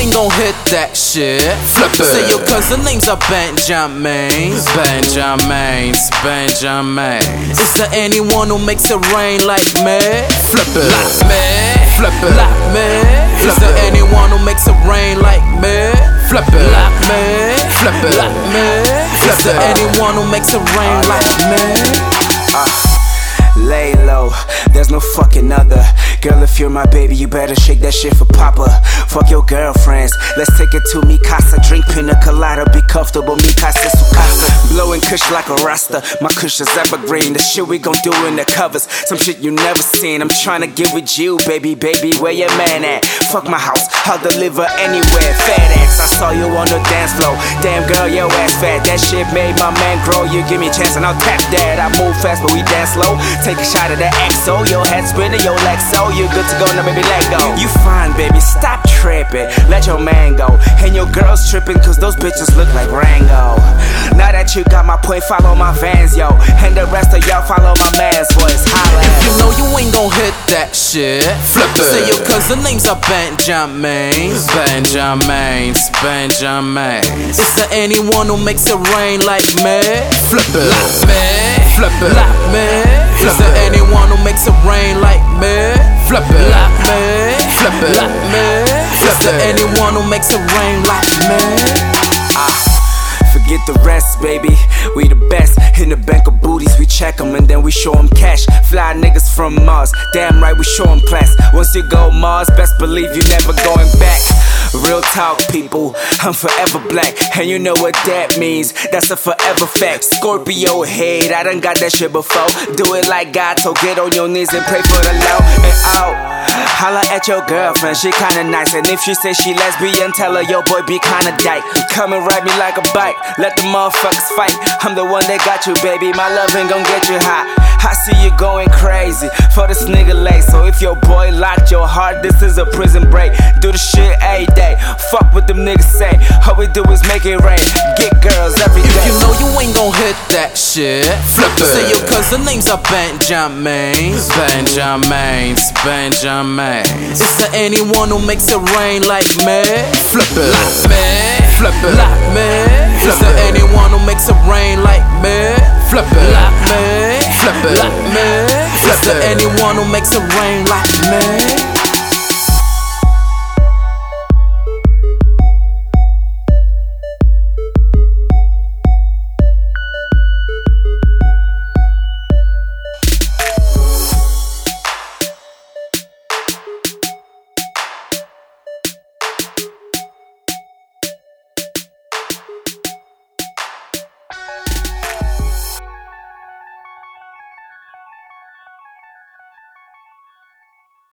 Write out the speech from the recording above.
ain't gon' hit that shit. Flip it. Say your cousin names are Benjamin. Benjamin, Benjamin. Is there anyone who makes it rain like me? Flip it. Like me. Flip it. Like me. Is Flip there it. anyone who makes it rain like me? Flip it. Like me. Flip it. Like me. Flip Is there it. anyone who makes it rain like me? Ah. Lay low, there's no fucking other. Girl, if you're my baby, you better shake that shit for Papa. Fuck your girlfriends, let's take it to mi casa. Drink pina colada, be comfortable, mi casa su casa. Blowing kush like a rasta, my kush is evergreen. The shit we gon' do in the covers, some shit you never seen. I'm tryna get with you, baby, baby, where your man at? Fuck my house, I'll deliver anywhere. Fat ass, I saw you on the dance floor. Damn girl, your ass fat. That shit made my man grow. You give me a chance and I'll tap that. I move fast, but we dance slow. Take a shot of the XO, your head spinning, your legs so you good to go now, baby, let go. You fine, baby, stop tripping. Let your man go. And your girls tripping, cause those bitches look like Rango. Now that you got my point, follow my vans, yo. And the rest of y'all follow my man's voice. Holla If You know you ain't gon' hit that shit. Flip it. Say your cousin names are Benjamin. Benjamin, Benjamin. Is there anyone who makes it rain like me? Flip it. Like me. Flip it. Like me. Anyone who makes it rain like me? Flip it. Like me. Flip it. Like me. Flip it. anyone who makes it rain like me? Forget the rest, baby. We the best. In the bank of booties, we check 'em and then we show 'em cash. Fly niggas from Mars. Damn right, we show 'em class. Once you go Mars, best believe you never going back. Real talk, people. I'm forever black. And you know what that means. That's a forever fact. Scorpio head. I done got that shit before. Do it like God, so get on your knees and pray for the low and out. Holla at your girlfriend, she kinda nice. And if she say she lesbian, tell her your boy be kinda dyke. Come and ride me like a bike, let the motherfuckers fight. I'm the one that got you, baby. My love ain't gon' get you hot. I see you going crazy for this nigga late. So if your boy locked your heart, this is a prison break. Do the shit every day. Fuck what them niggas say. All we do is make it rain. Get girls every day. You know you ain't gon' hit that shit. Flip it. Say your cousin names are Benjamin. Benjamin, Benjamin. Is there anyone who makes it rain like me? Flip it. Like me. Flip it. Like me. Is there anyone who makes it rain like me? Flip it. Like me. Flip it. Like me. Flip it. anyone who makes it rain like me?